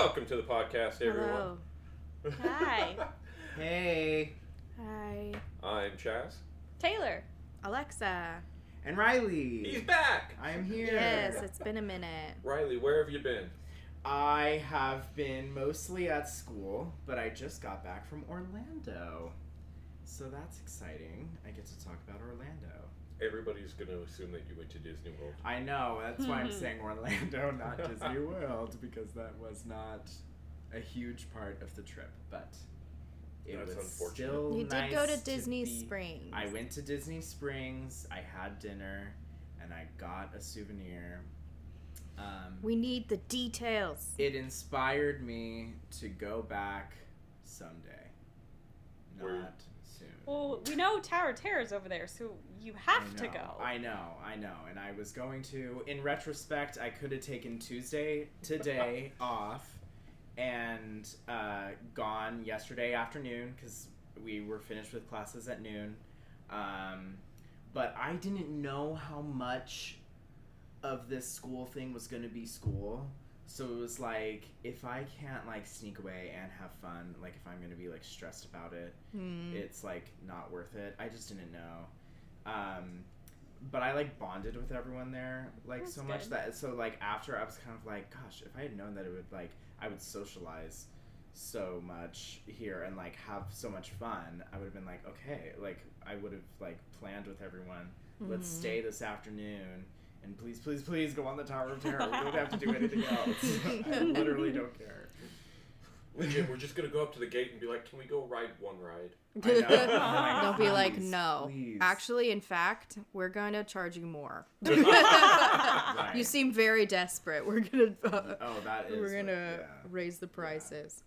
Welcome to the podcast, everyone. Hello. Hi. Hey, Hi. I'm Chaz. Taylor. Alexa. and Riley. He's back. I am here. Yes, it's been a minute. Riley, where have you been? I have been mostly at school, but I just got back from Orlando. So that's exciting. I get to talk about Orlando. Everybody's going to assume that you went to Disney World. I know, that's why I'm saying Orlando, not Disney World, because that was not a huge part of the trip, but it That's was unfortunate. still You did go to Disney be- Springs. I went to Disney Springs, I had dinner, and I got a souvenir. Um, We need the details. it inspired me to go back someday. Not Where- soon. Well, we know Tower of Terror's over there, so you have to go. I know, I know. And I was going to, in retrospect, I could have taken Tuesday, today off and uh, gone yesterday afternoon because we were finished with classes at noon. Um, but I didn't know how much of this school thing was going to be school. So it was like, if I can't like sneak away and have fun, like if I'm going to be like stressed about it, Hmm. it's like not worth it. I just didn't know. Um, but I like bonded with everyone there like That's so much good. that so like after I was kind of like, gosh, if I had known that it would like I would socialize so much here and like have so much fun, I would have been like, okay, like I would have like planned with everyone. Let's Mhm. stay this afternoon. And please, please, please go on the Tower of Terror. We don't have to do anything else. I literally don't care. Legit, we're just going to go up to the gate and be like, can we go ride one ride? I. They'll be like, Please, no. please. Actually, in fact, we're going to charge you more. Right. You seem very desperate. We're going to uh, Oh, that is. we're going what- to yeah. raise the prices.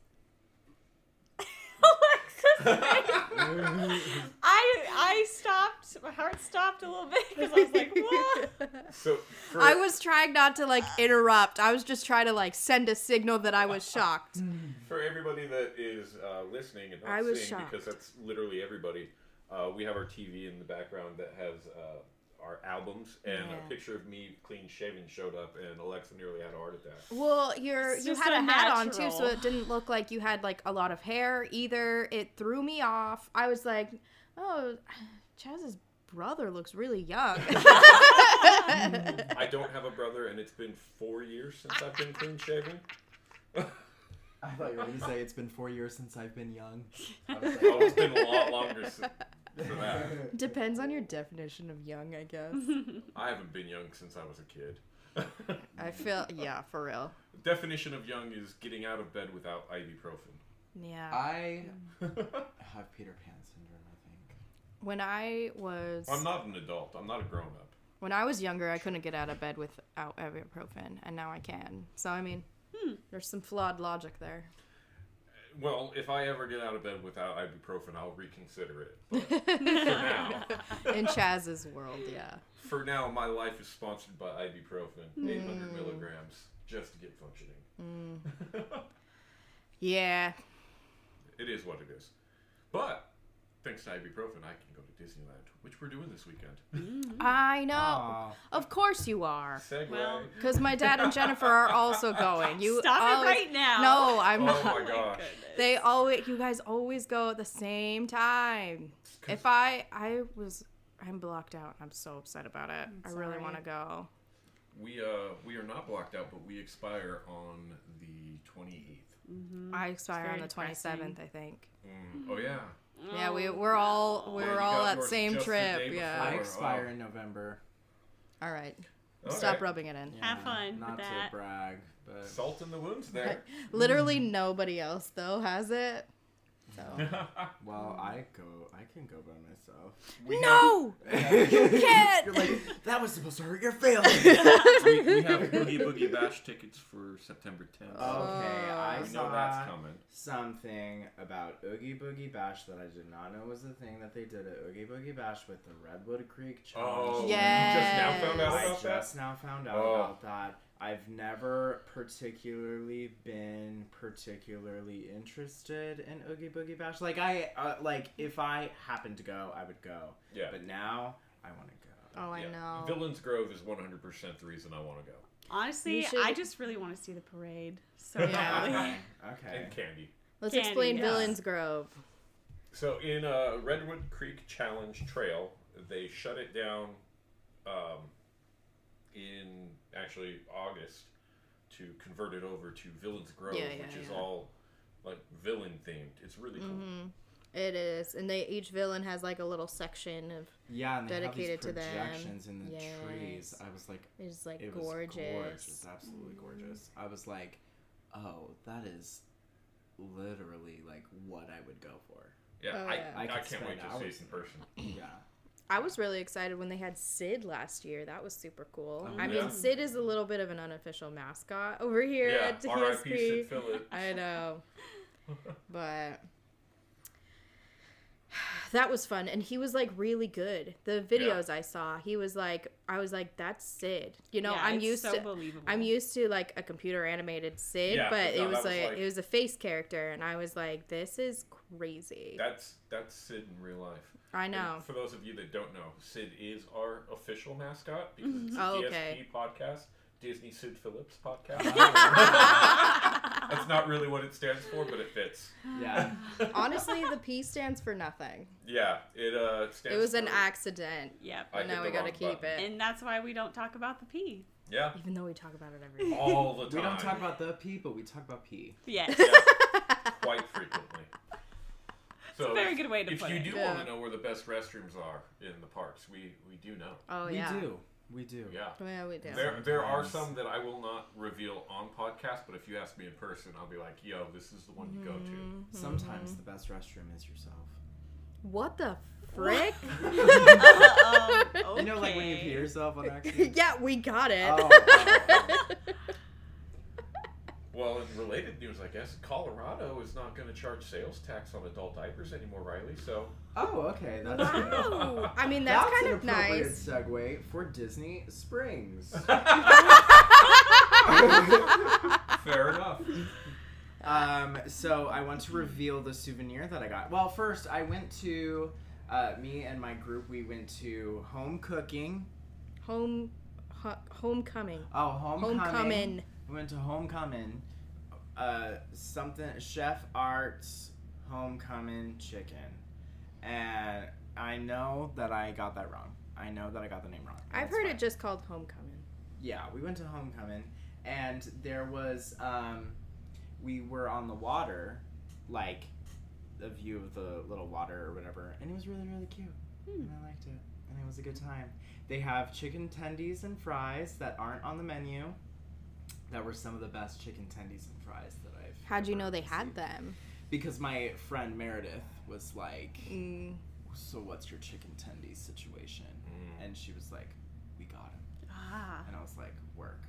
Alexis, I I stopped. My heart stopped a little bit because I was like, what? So, for, I was trying not to like interrupt. I was just trying to like send a signal that I was shocked. for everybody that is uh, listening and not I was seeing, shocked. because that's literally everybody, uh, we have our TV in the background that has uh, our albums, and Yeah. a picture of me clean shaven showed up, and Alexa nearly had a heart attack. Well, you're It's you had a a hat on too, so it didn't look like you had like a lot of hair either. It threw me off. I was like, "Oh, Chaz's brother looks really young." I don't have a brother, and it's been four years since I've been clean shaven. I thought you were going to say it's been four years since I've been young. Oh, it's been a lot longer s- for that. Depends on your definition of young, I guess. I haven't been young since I was a kid. I feel yeah, for real. Definition of young is getting out of bed without ibuprofen. Yeah. I have Peter Pan syndrome, I think. When I was I'm not an adult. I'm not a grown up. when I was younger, I couldn't get out of bed without ibuprofen, and now I can. So I mean, hmm. there's some flawed logic there. Well, if I ever get out of bed without ibuprofen, I'll reconsider it. But for now, In Chaz's world, yeah. for now, my life is sponsored by ibuprofen, hmm. 800 milligrams, just to get functioning. Hmm. Yeah. it is what it is. But thanks to ibuprofen, I can go to Disneyland, which we're doing this weekend. I know. Aw. Of course you are. Segue. Well, Because my dad and Jennifer are also going. You Stop always- it right now. No, I'm not. Oh not. my gosh. They always, you guys always go at the same time. If I, I was, I'm blocked out. I'm so upset about it. I really sorry. want to go. We uh we are not blocked out, but we expire on the 28th. I expire on very the 27th. I think. Mm, oh yeah. Yeah, we we're all we Yeah, were all got at yours same trip. Yeah. I expire oh. in November. All right. Okay. Stop rubbing it in. Have fun Not with to brag, but Salt in the wounds there. Literally nobody else though has it. So. well, I go. I can go by myself. we have, no, you can't. You're like that was supposed to hurt your feelings. we, we have Oogie Boogie Bash tickets for September 10th. Okay, oh. I we saw know that's coming. something about Oogie Boogie Bash that I did not know was the thing that they did at Oogie Boogie Bash with the Redwood Creek Challenge. Oh, Yes. you just now found out I about that? just now found out Oh. about that. I've never particularly been particularly interested in Oogie Boogie Bash. Like I, uh, like if I happened to go, I would go. Yeah. But now I want to go. Oh, I Yeah. know. Villains Grove is 100% the reason I want to go. Honestly, You should- I just really want to see the parade so Yeah. badly. Okay. And candy. Let's Candy, explain yes. Villains Grove. So in uh, Redwood Creek Challenge Trail, they shut it down um, in actually August to convert it over to Villains Grove, Yeah, yeah, which is yeah. all like villain themed. It's really cool. hmm It is, and they each villain has like a little section of. Yeah, and they Dedicated have to these them. projections in the trees. I was like, It's like it was gorgeous. gorgeous, absolutely gorgeous. I was like, oh, that is literally like what I would go for. Yeah, Oh, I, yeah. I, I could can't spend wait to see it in in person. Yeah. I was really excited when they had Sid last year. That was super cool. Oh, I yeah. mean, Sid is a little bit of an unofficial mascot over here Yeah, at R.I.P. TSP. Sid Phillips. I know. but that was fun and he was like really good. The videos I saw, he was like I was like that's Sid. You know, Yeah, I'm it's used so to believable. I'm used to like a computer animated Sid, Yeah, but no, it was was like, like- it was a face character and I was like this is crazy. That's that's Sid in real life. I And know. for those of you that don't know, Sid is our official mascot because it's a Oh, DSP okay. podcast, Disney Sid Phillips podcast. That's not really what it stands for, but it fits. Yeah. Honestly, the P stands for nothing. Yeah, it uh stands. It was an for- accident. Yep. I And now we gotta keep button. it. And that's why we don't talk about the P. Yeah, Even though we talk about it every all the time. we don't talk about the P, but we talk about P. Yes. quite frequently. So a very if- good way to if put you it. do Yeah. want to know where the best restrooms are in the parks, we we do know. Oh we yeah. do. We do. Yeah. Yeah, we do. There, there are some that I will not reveal on podcast, but if you ask me in person, I'll be like, "Yo, this is the one you go Mm-hmm. to." Sometimes the best restroom is yourself. What the frick? Um, You know, like when you pee yourself on accident. yeah, we got it. Oh, oh, Well, in related news, I guess Colorado is not going to charge sales tax on adult diapers anymore, Riley. So oh, okay. That's wow. I mean, that's, kind an of appropriate nice. segue for Disney Springs. fair enough. Um, so I want to reveal the souvenir that I got. Well, first I went to uh, me and my group. We went to home cooking. Home, ho- homecoming. Oh, homecoming. Homecoming. We went to homecoming. Uh, something Chef Arts homecoming chicken, and I know that I got that wrong. I know that I got the name wrong. I've heard fine. it just called homecoming. yeah, we went to homecoming, and there was um, we were on the water, like a view of the little water or whatever, and it was really really cute, Hmm. and I liked it, and it was a good time. They have chicken tendies and fries that aren't on the menu. That were some of the best chicken tendies and fries that I've. How'd you know they had them? Because my friend Meredith was like, Mm. "So what's your chicken tendies situation?" Mm. And she was like, "We got them." Ah. And I was like, work.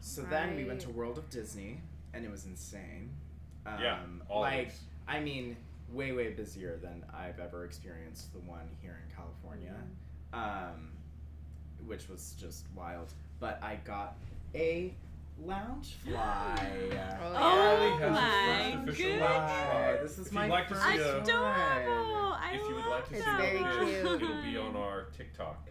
So then we went to World of Disney, and it was insane. Um, Yeah, always. like I mean, way way busier than I've ever experienced the one here in California, um, which was just wild. But I got a Loungefly. Oh, Riley Oh has my his first official goodness. Loungefly. This is if my you'd like to first see a, one. Adorable. I if you would like to see It's love what very it is, cute. it'll be on our TikTok.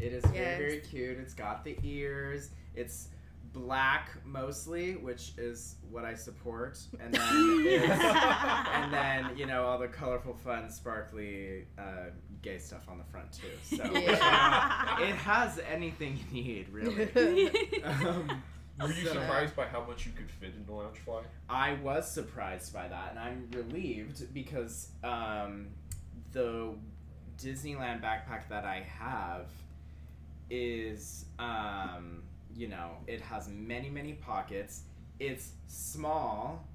It is very very cute. It's got the ears. It's black mostly, which is what I support, and then and then you know all the colorful, fun, sparkly, uh, gay stuff on the front too. So Yeah. it has anything you need, really. um, Were you so- surprised by how much you could fit in the Loungefly? I was surprised by that, and I'm relieved because um, the Disneyland backpack that I have is, um, you know, it has many, many pockets. It's small,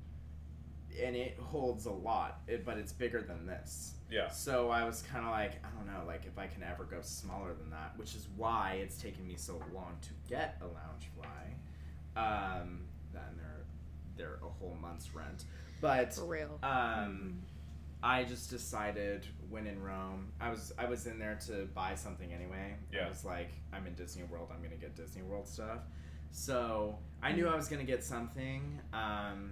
and it holds a lot, it, but it's bigger than this. Yeah. So I was kind of like, I don't know, like if I can ever go smaller than that, which is why it's taken me so long to get a lounge fly. Um, then they're they're a whole month's rent, but For real. um, I just decided when in Rome, I was I was in there to buy something anyway. Yeah. I was like, I'm in Disney World. I'm gonna get Disney World stuff. So I knew I was gonna get something. Um,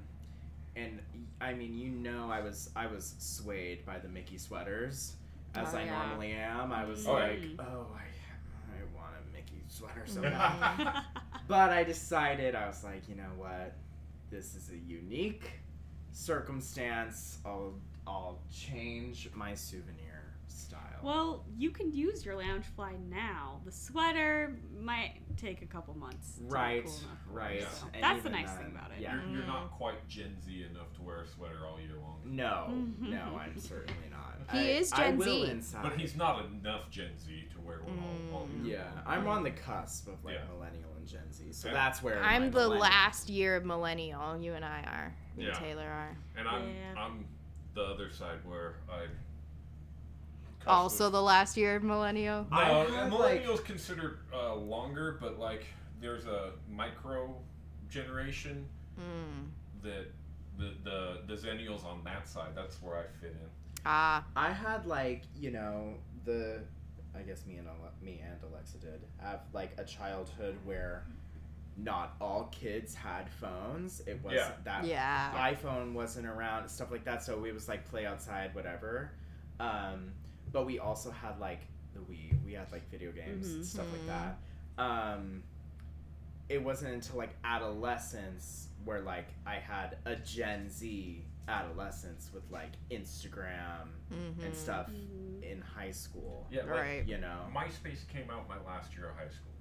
and I mean, you know, I was I was swayed by the Mickey sweaters, as Oh, I yeah. normally am. I was yeah. like, oh, I I want a Mickey sweater so bad. But I decided I was like, you know what? This is a unique circumstance. I'll I'll change my souvenir style. Well, you can use your lounge fly now. The sweater might take a couple months. right, cool enough. right. So that's the even nice thing about it. Yeah. You're, you're not quite Gen Z enough to wear a sweater all year long. No, Mhm. no, I'm certainly not. He I- is I Gen will Z. inside. But he's not enough Gen Z to wear one all, all year Yeah, long. I'm on the cusp of like Yeah. millennial and Gen Z, so Yeah. that's where I'm the millennial- last year of millennial. You and I are. You and Taylor are. And I'm Yeah. I'm the other side where I. Also the last year of millennial. No, I uh, like- millennials considered uh, longer, but like there's a micro generation Mm. that the the the zennials on that side. That's where I fit in. Ah. I had like you know the, I guess me and Ale- me and Alexa did have like a childhood where, not all kids had phones. It was Yeah. that Yeah. iPhone wasn't around, stuff like that. So it was like play outside, whatever. Um, but we also had like the Wii. We had like video games, Mhm. stuff like that. Um, it wasn't until like adolescence where like I had a Gen Z adolescence with like Instagram Mhm. and stuff Mhm. in high school. Yeah, like, Right. You know. MySpace came out my last year of high school.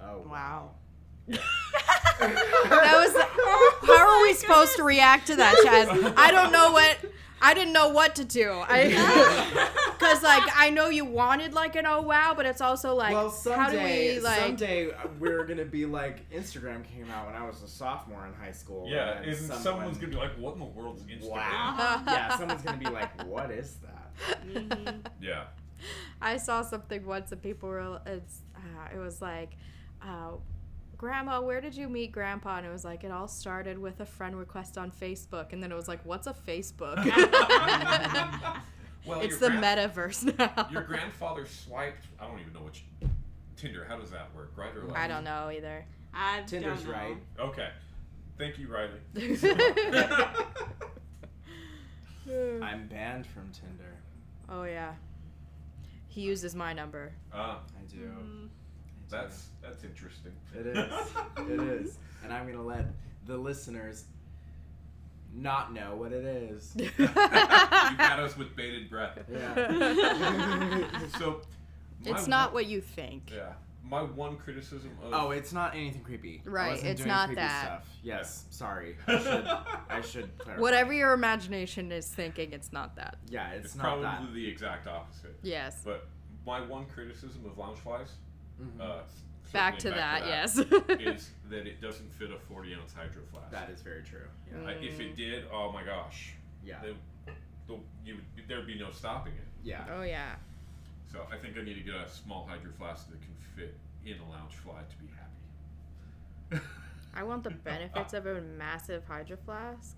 Oh Wow. Yeah. That was. How are we supposed to react to that, Chaz? I don't know what. I didn't know what to do. I. Because like I know you wanted like an oh wow, but it's also like well, how do someday, we like? someday we're gonna be like Instagram came out when I was a sophomore in high school. Yeah, and and someone- someone's gonna be like, "What in the world's Instagram?" Wow. yeah, someone's gonna be like, "What is that?" Mhm. Yeah. I saw something once and people were it's uh, it was like uh, grandma where did you meet grandpa and it was like it all started with a friend request on Facebook and then it was like what's a Facebook Well, it's the grand- metaverse now Your grandfather swiped. I don't even know which Tinder. How does that work? Right or left? I don't know either I Tinder's don't know. right. Okay. Thank you, Riley. I'm banned from Tinder. oh yeah he uses my number Ah, I do. Mhm. That's that's interesting. It is. it is. And I'm gonna let the listeners not know what it is. you got us with bated breath. Yeah. So. it's not what you think Yeah. My one criticism of. Oh, it's not anything creepy. I Right, wasn't it's doing not creepy that. Stuff. Yes, sorry. I should, I should clarify. whatever your imagination is thinking it's not that Yeah, it's, It's, not probably that. the exact opposite. yes But my one criticism of Loungeflies, Mhm. uh, back to certainly that, yes is that it doesn't fit a 40 ounce hydro flask. that is very true. Yeah. I- if it did, oh my gosh, Yeah. the, the, you there'd be no stopping it. Yeah. oh yeah So I think I need to get a small hydro flask that can fit in a Loungefly to be happy. I want the benefits of a massive hydro flask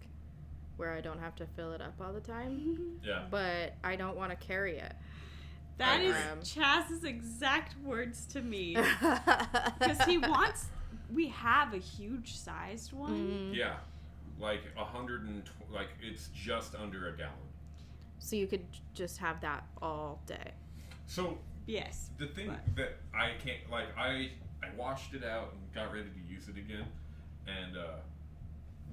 where I don't have to fill it up all the time, yeah. but I don't want to carry it. That is Chaz's exact words to me. Because he wants. We have a huge sized one. Mm. Yeah. Like a hundred and tw- like it's just under a gallon. So you could just have that all day. So Yes. the thing But- that I can't like I I washed it out and got ready to use it again, and uh,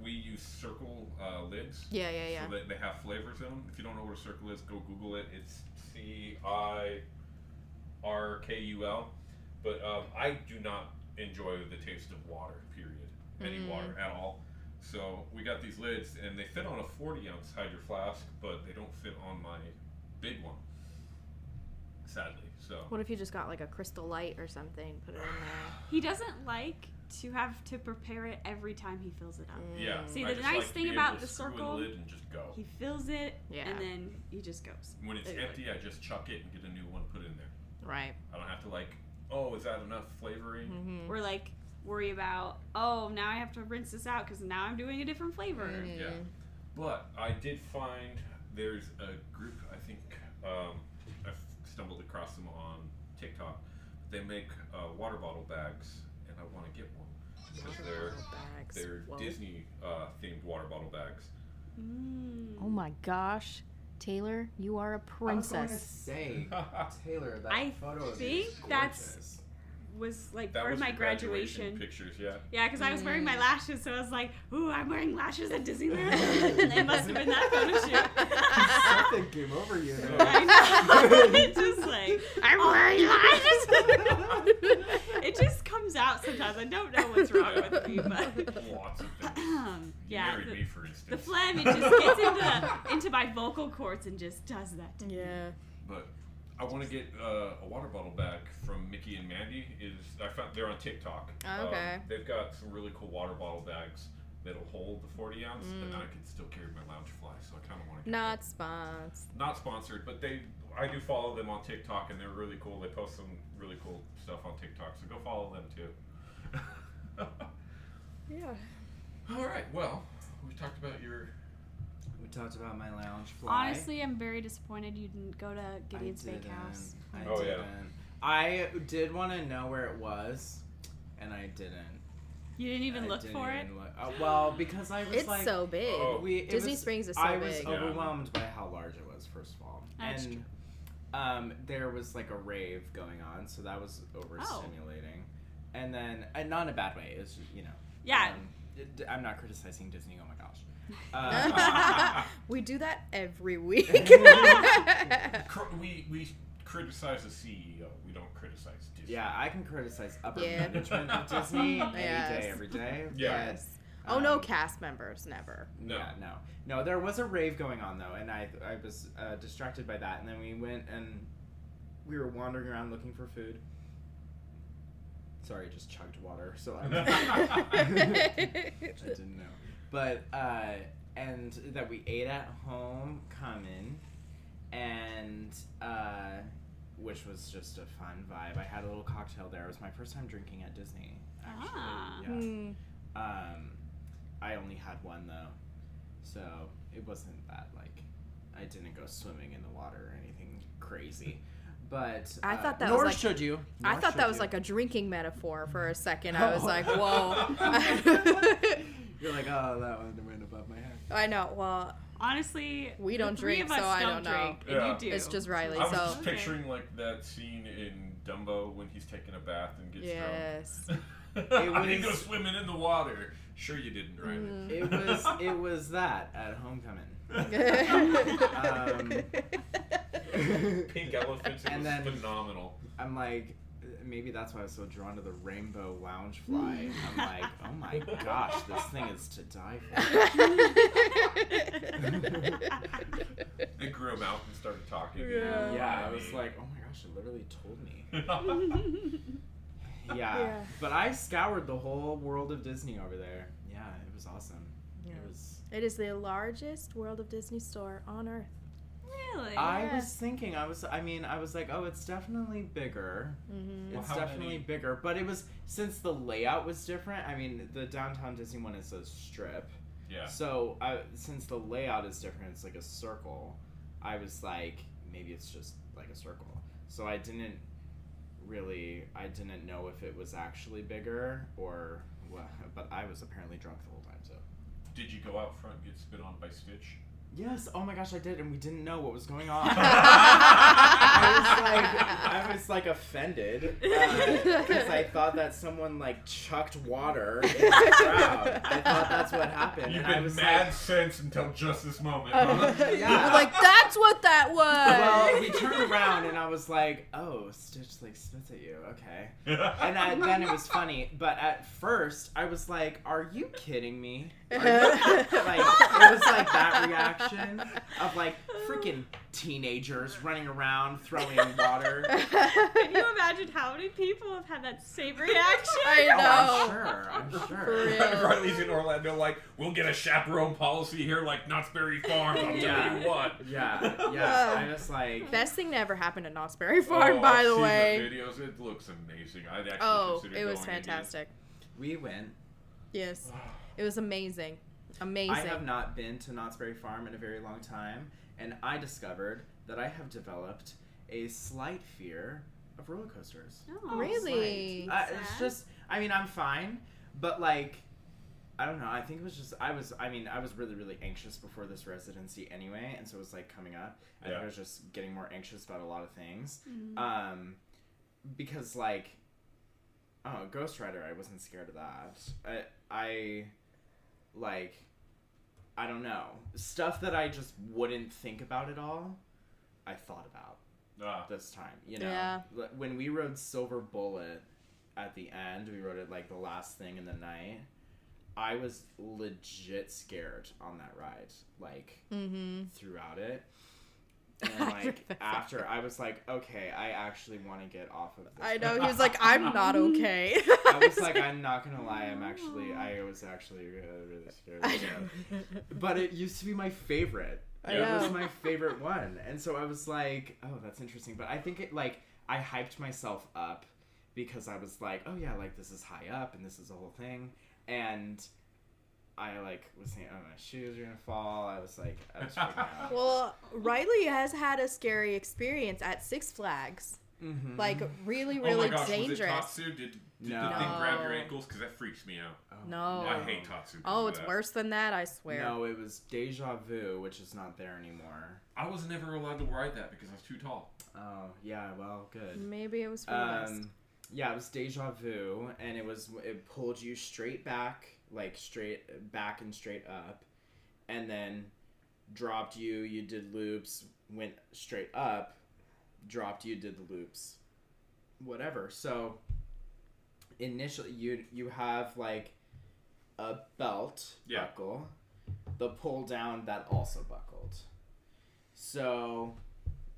we use Cirkul uh, lids. Yeah, yeah, yeah. So that they have flavors in them. If you don't know what a Cirkul is, go Google it. It's C I R K U L. But um, I do not enjoy the taste of water. Period. Any Mm. water at all. So we got these lids, and they fit on a 40 ounce hydro flask, but they don't fit on my big one. Sadly, so. What if you just got like a crystal light or something, put it in there? He doesn't like to have to prepare it every time he fills it up. Yeah. See, the just nice like thing about the Cirkul- lid and just go. He fills it, Yeah. and then he just goes. When it's Anyway. empty, I just chuck it and get a new one put in there. Right. I don't have to like, oh, is that enough flavoring? Mm-hmm. Or like worry about, oh, now I have to rinse this out because now I'm doing a different flavor. Mm-hmm. Yeah. But I did find there's a group, I think um, I've stumbled across them on TikTok. They make uh, water bottle bags, and I want to get one because they're bags. they're Whoa. Disney uh, themed water bottle bags. Mm. Oh my gosh, Taylor, you are a I was going to princess. say, Taylor, that I photo of think you that's- was like That for was my your graduation. pictures. Yeah. Yeah, because I was wearing Mm. my lashes, so I was like, "Ooh, I'm wearing lashes at Disneyland." and it must have been that photo shoot. Something came over you. there. I know. It's just like I'm wearing lashes. It just comes out sometimes. I don't know what's wrong with me, but Lots of things. um, yeah, the, me, the phlegm it just gets into into my vocal cords and just does that. To me. Yeah. But I want to get uh, a water bottle back from Mickey and Mandy. Is I found they're on TikTok. Oh, okay. Um, they've got some really cool water bottle bags that'll hold the 40 ounce, and I can still carry my lounge fly. So I kind of want to. Mm. Not spons. not sponsored, but they I do follow them on TikTok, and they're really cool. They post some really cool stuff on TikTok, so go follow them too. Yeah. All right. Well, we talked about your. We talked about my lounge fly. Honestly, I'm very disappointed you didn't go to Gideon's I didn't. Bakehouse. I Oh, yeah. didn't. I did want to know where it was, and I didn't. You didn't even I look didn't for it. look- uh, well, because I was It's like, so big. Oh. we, it Disney was- Springs is so big. I was big. Yeah. overwhelmed by how large it was. First of all, That's and um, there was like a rave going on, so that was Oh. overstimulating. And then, and not in a bad way. It's you know. Yeah. um, it- I'm not criticizing Disney. Oh my gosh. Uh, we do that every week. We we criticize the CEO. We don't criticize Disney. yeah, I can criticize upper Yeah. management of Disney any Yes. day, every day. Yeah. yes. Oh no, Um, cast members never. No. Yeah, no, no. There was a rave going on though, and I I was uh, distracted by that. And then we went and we were wandering around looking for food. Sorry, I just chugged water, so I, I didn't know. But uh, and that we ate at home, coming, and uh, which was just a fun vibe. I had a little cocktail there. It was my first time drinking at Disney. Actually, Ah. yeah. Hmm. Um, I only had one though, so it wasn't that like I didn't go swimming in the water or anything crazy. But I uh, thought that nor was like- should you. I thought that was you. like a drinking metaphor for a second. I was like, whoa. You're like, oh, that one went above my head. I know. Well, Honestly, We don't three drink, of us so I don't don't know. drink, and Yeah. you do. it's just Riley. I was So just Okay. picturing like that scene in Dumbo when he's taking a bath and gets yes. drunk. It I didn't go swimming in the water. Sure, you didn't, right? Mm. It was it was that at homecoming. Pink elephants. It And was then- phenomenal. I'm like, maybe that's why I was so drawn to the rainbow Loungefly. I'm like, oh my gosh, this thing is to die for. it grew a mouth and started talking. Yeah. Yeah, I was like, oh my gosh, it literally told me. Yeah. Yeah. But I scoured the whole world of Disney over there. Yeah, it was awesome. Yeah. It was. It is the largest World of Disney store on Earth. really. I Yeah. was thinking, I was, I mean, I was like, oh, it's definitely bigger. Mm-hmm. Well, It's how definitely many- bigger, but it was since the layout was different. I mean, the downtown Disney one is a strip, Yeah. so I, since the layout is different, it's like a circle. I was like, maybe it's just like a circle. So I didn't really, I didn't know if it was actually bigger or what. But I was apparently drunk the whole time. So Did you go out front and get spit on by Stitch? Yes, oh my gosh, I did, and we didn't know what was going on. I was like, I was like offended because I thought that someone like chucked water in the crowd. I thought that's what happened, You've and I been was mad like, since until just this moment. Uh, huh? yeah. We're like, that's what that was. well, we turned around and I was like, oh, Stitch like spits at you, okay. And I, then it was funny, but at first I was like, "Are you kidding me?" Are you-" like it was like that reaction of like freaking teenagers running around throwing water. Can you imagine how many people have had that same reaction? I oh, know. Oh, know. I'm sure. I'm For sure. real. Riley's in Orlando, like, we'll get a chaperone policy here, like Knott's Berry Farm. I'll Yeah. tell you what. Yeah, yeah. I was like, Best thing that ever happened at Knott's Berry oh, Farm, Oh, by I've the seen way. videos. It looks amazing. I'd actually oh, consider it was going fantastic. we went. Yes, it was amazing, amazing. I have not been to Knott's Berry Farm in a very long time, and I discovered that I have developed a slight fear of roller coasters. Oh, Really? Uh, it's just, I mean, I'm fine, but like, I don't know. I think it was just, I was, I mean, I was really, really anxious before this residency anyway, and so it was like coming up. I think Yeah. I was just getting more anxious about a lot of things. Mhm. Um, because like, Oh, Ghost Rider. I wasn't scared of that. I, I like, I don't know stuff that I just wouldn't think about at all. I thought about Ah, this time. You know, Yeah. When we rode Silver Bullet at the end, we rode it like the last thing in the night. I was legit scared on that ride, like Mm-hmm. throughout it. And like after, I was like, okay, I actually want to get off of this. I know. He was like, I'm not okay. I was like, I'm not gonna lie, I'm actually, I was actually really scared. I of it. But it used to be my favorite. I it was my favorite one, and so I was like, oh, that's interesting. But I think it like I hyped myself up because I was like, oh yeah, like this is high up and this is the whole thing, and I like was saying, oh my shoes are gonna fall. I was like, I was freaking out. well, Riley has had a scary experience at Six Flags. Mhm. Like really, really oh really my gosh, dangerous. was it Tatsu? Did, did No. the thing grab your ankles? Because that freaks me out. Oh, No. I hate Tatsu. 'cause Oh, it's that. worse than that, I swear. No, it was Deja Vu, which is not there anymore. I was never allowed to ride that because I was too tall. Oh yeah, well, good. Maybe it was for the best. Um, yeah, it was deja vu, and it was it pulled you straight back, like straight back and straight up, and then dropped you. You did loops, went straight up, dropped you, did the loops, whatever. So initially, you you have like a belt Yeah. buckle, the pull down that also buckled. So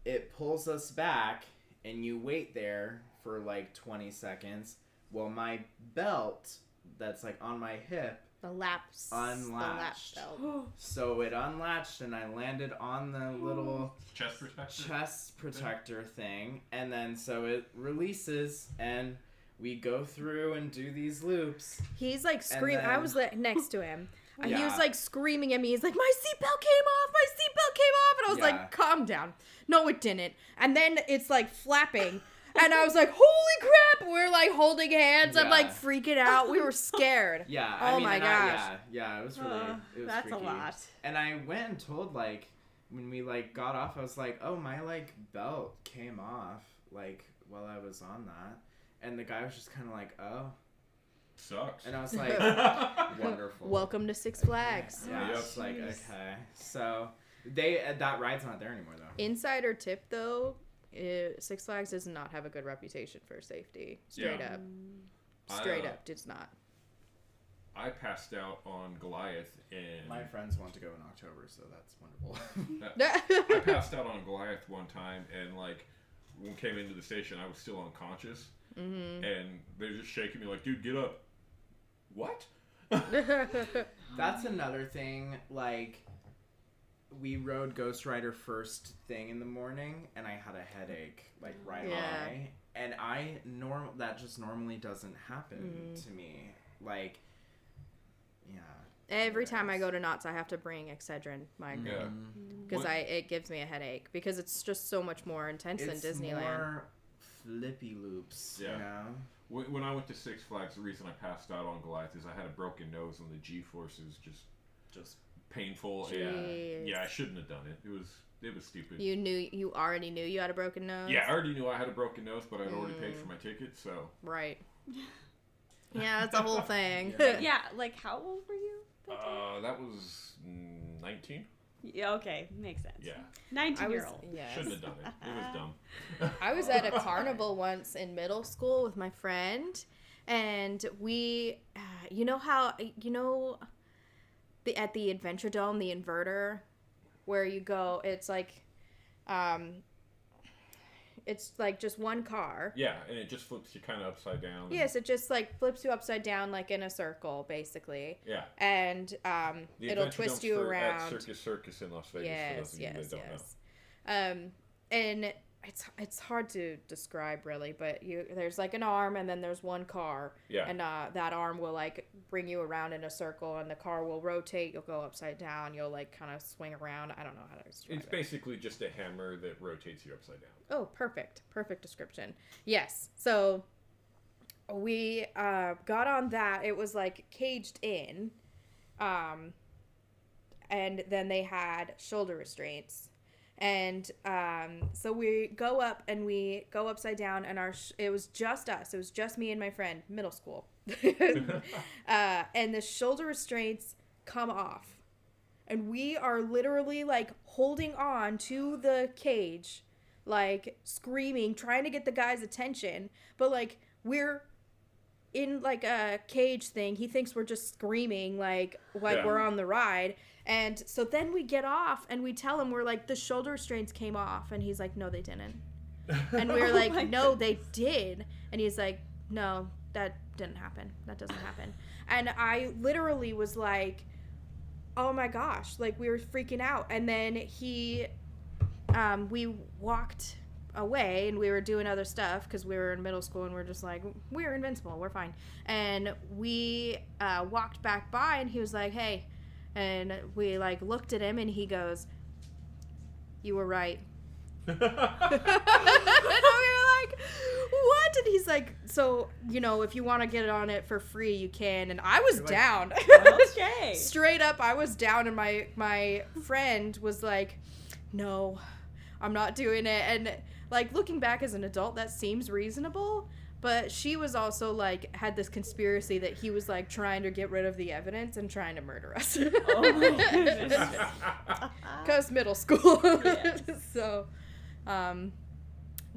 it pulls us back and you wait there for like 20 seconds while my belt that's like on my hip the laps. The lap unlatched. belt. so it unlatched and i landed on the little Chest protector. chest protector thing and then so it releases and we go through and do these loops He's like screaming. I was like, next to him. and He was like screaming at me. He's like, my seatbelt came off. My seatbelt came off. And I was Yeah. like, calm down. No, it didn't. And then it's like flapping. And I was like, holy crap. We're like holding hands. I'm like freaking out. We were scared. yeah I Oh mean, my and I- gosh. yeah yeah it was really Uh, it was that's freaky. a lot. And I went and told like when we like got off, I was like, "Oh, my like belt came off like while I was on that," and the guy was just kind of like, "Oh," Sucks. and I was like, "Wonderful." Welcome to Six Flags. Yeah, Yep. it's like okay, so they uh, that ride's not there anymore though. Insider tip though, uh, Six Flags does not have a good reputation for safety. Straight Yeah. up. Straight Uh, up, does not. I passed out on Goliath and My friends want to go in October, so that's wonderful. I passed out on Goliath one time, and like when we came into the station, I was still unconscious, hmm and they're just shaking me like, "Dude, get up." What? That's another thing. Like, we rode Ghost Rider first thing in the morning, and I had a headache like right Yeah. away. And I norm that just normally doesn't happen Mm. to me. Like, yeah. Every time I go to Knott's, I have to bring Excedrin migraine Yeah. because What- I it gives me a headache because it's just so much more intense It's than Disneyland. more flippy loops. Yeah. You know. When when I went to Six Flags, the reason I passed out on Goliath is I had a broken nose, and the G forces just Just painful. Jeez. And yeah, I shouldn't have done it. It was it was stupid. You knew you already knew you had a broken nose. yeah, I already knew I had a broken nose, but I'd already paid Mm. for my ticket, so Right. Yeah, that's a whole thing. Yeah. Yeah, like how old were you? that uh, that was nineteen. Yeah, okay, makes sense. Yeah, Nineteen year old. yes. shouldn't have done it. It was dumb. I was at a carnival once in middle school with my friend, and we, uh, you know how you know, the at the Adventure Dome, the inverter, where you go, it's like, um, it's like just one car. Yeah, and it just flips you kind of upside down. Yes, it just like flips you upside down, like in a circle, basically, Yeah. and um, The it'll twist you for- around. At Circus Circus in Las Vegas. for yes, those of you yes, that don't know. yes. Um, and it's it's hard to describe really, but you there's like an arm and then there's one car, Yeah. and uh, that arm will like bring you around in a circle, and the car will rotate. You'll go upside down. You'll like kind of swing around. I don't know how to describe It's it. basically just a hammer that rotates you upside down. Oh, perfect. Perfect description. Yes. So we uh, got on that. It was like caged in. Um, and then they had shoulder restraints. And um, so we go up and we go upside down, and our sh- it was just us. It was just me and my friend, middle school. uh, and the shoulder restraints come off, and we are literally like holding on to the cage, like screaming, trying to get the guy's attention, but like we're in like a cage thing. He thinks we're just screaming like like Yeah. we're on the ride. And so then we get off and we tell him we're like the shoulder restraints came off and he's like no they didn't. And we are Oh like no they did. And he's like no that didn't happen. That doesn't happen. And I literally was like oh my gosh, like we were freaking out. And then he um we walked away and we were doing other stuff because we were in middle school and we're just like we're invincible we're fine and we uh, walked back by and he was like hey and we like looked at him and he goes you were right. And we were like what? And he's like so you know if you want to get on it for free you can. And i was like, down. Okay. straight up i was down and my my friend was like no i'm not doing it. And like looking back as an adult that seems reasonable but she was also like had this conspiracy that he was like trying to get rid of the evidence and trying to murder us Oh my goodness. because middle school Yes. so um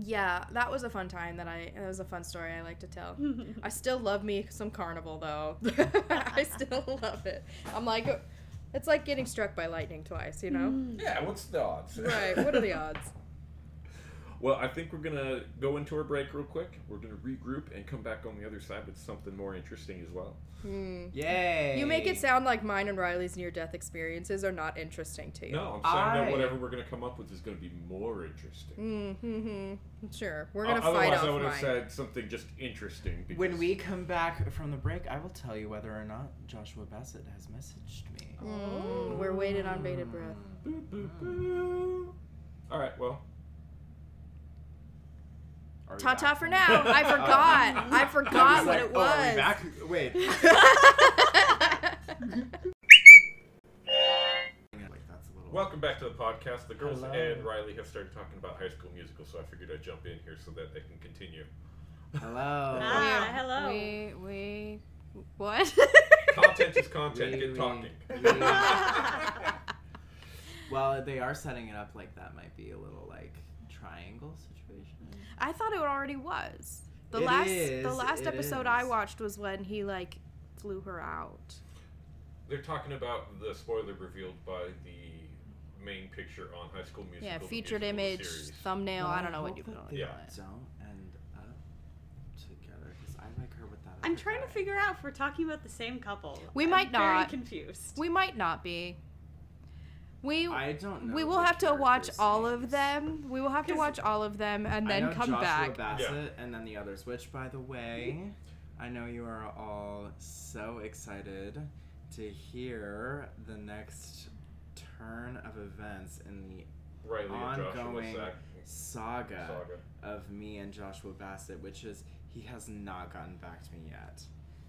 yeah that was a fun time that i that was a fun story i like to tell I still love me some carnival though. I still love it. I'm like, it's like getting struck by lightning twice, you know? yeah, what's the odds? right. What are the odds? Well, I think we're gonna go into our break real quick. We're gonna regroup and come back on the other side with something more interesting as well. Hmm. Yay! You make it sound like mine and Riley's near death experiences are not interesting to you. No, I'm saying I- that whatever we're gonna come up with is gonna be more interesting. Mm-hmm. Sure. We're gonna O- fight Otherwise, off I would have mine. said something just interesting. Because When we come back from the break, I will tell you whether or not Joshua Bassett has messaged me. Mm, we're waiting on bated breath. Boo, boo, boo. All right, well, Are we Ta ta for now. I forgot. I forgot was what like, it oh, are we was. back? Wait. Like, that's a little- welcome back to the podcast. The girls Hello. and Riley have started talking about High School Musical, so I figured I'd jump in here so that they can continue. Hello. Ah, hello. We we what? Content is content. We- Get we- talking. we- Well, they are setting it up like that might be a little like triangle situation. I thought it already was. The It last is, the last it episode I watched was when he like flew her out. They're talking about the spoiler revealed by the main picture on High School Musical. Yeah, featured musical image, series. thumbnail. Well, I don't know what you put on they it. Yeah. Don't end up together because I like her with that. I'm other trying to figure out if we're talking about the same couple. We I'm might very not. confused. We might not be. We I don't know. we will have to watch characters' all of them. We will have to watch all of them and I then know come Joshua back. Bassett and then the others. Which, by the way, I know you are all so excited to hear the next turn of events in the Riley ongoing saga, saga. of me and Joshua Bassett, which is he has not gotten back to me yet.